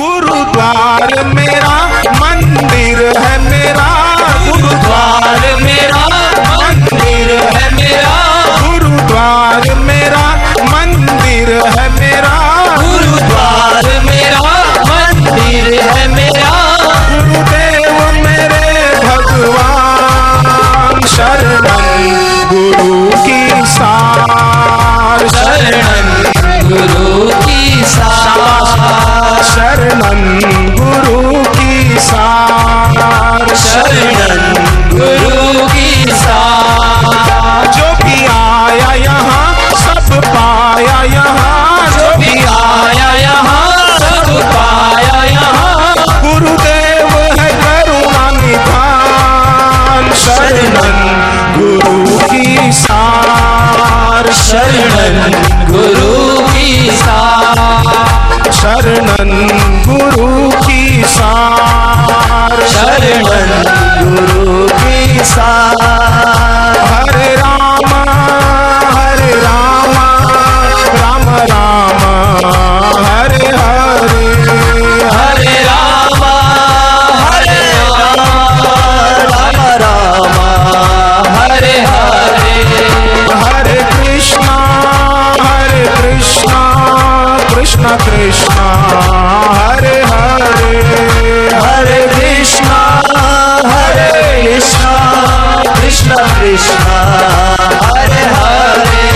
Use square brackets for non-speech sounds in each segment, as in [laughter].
गुरुद्वार मेरा शरणन गुरु की सार। शरणन गुरु की सार। जो भी आया यहाँ सब पाया यहाँ। जो भी आया यहाँ सब पाया यहाँ। गुरुदेव है करुणा निधान। शरणन गुरु की सार। शरणन गुरु की सार। शरणन गुरु की सा कृष्णा। हरे हरे।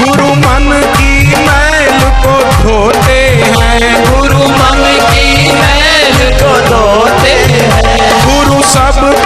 गुरु मन की मैल को धोते हैं। गुरु मन की मैल को धोते हैं। गुरु सब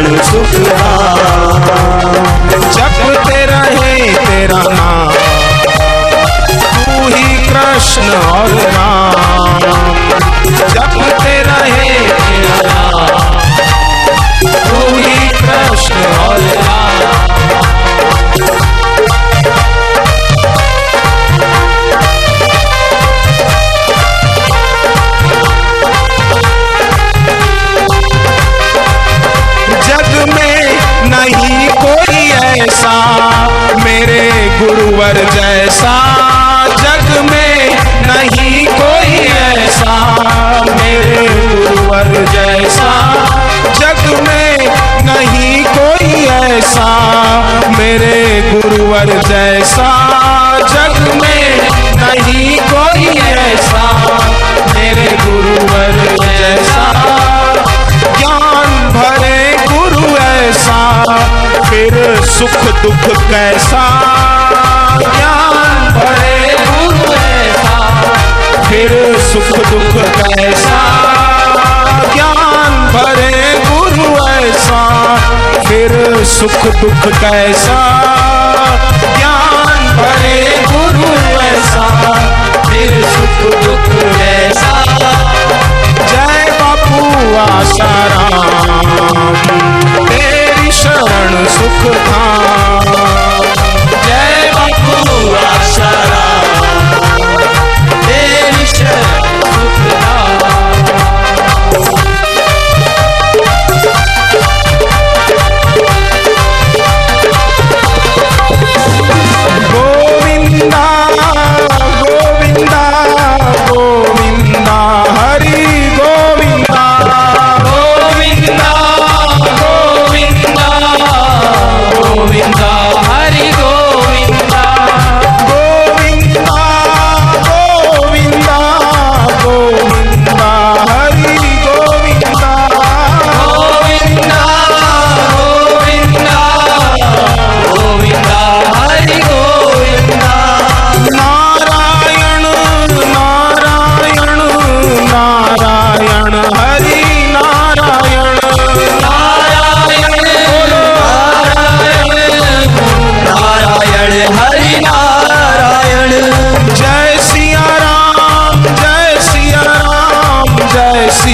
शरण सुख जपते रहे तेरा नाम तू ही कृष्ण और राम। जपते रहे गुरुवर जैसा जग में नहीं कोई ऐसा। मेरे गुरुवर जैसा ज्ञान भरे गुरु ऐसा, फिर सुख दुख कैसा। ज्ञान भरे गुरु ऐसा, फिर सुख दुख कैसा। ज्ञान भरे गुरु ऐसा, फिर सुख दुख कैसा। ज्ञान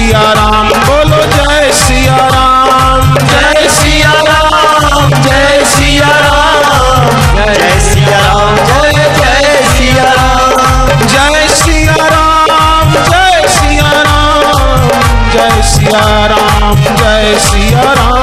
सिया राम बोलो जय सिया राम जय सिया राम जय सिया राम जय सिया राम जय जय सिया राम जय सिया राम जय सिया राम जय सिया राम जय सिया राम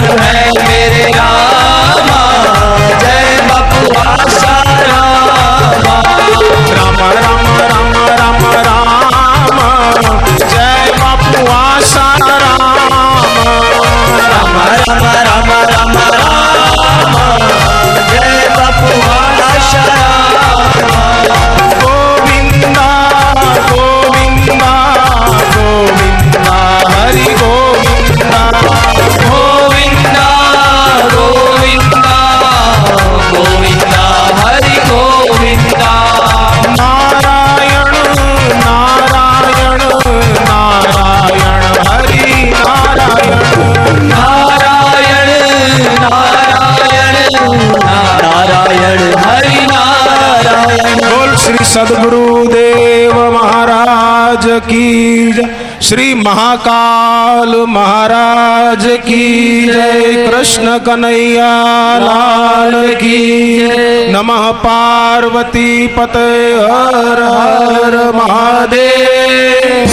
Hallelujah. [laughs] सदगुरुदेव महाराज की श्री महाकाल महाराज की जय। कृष्ण कन्हैया लाल की नमः पार्वती पते हर हर महादेव।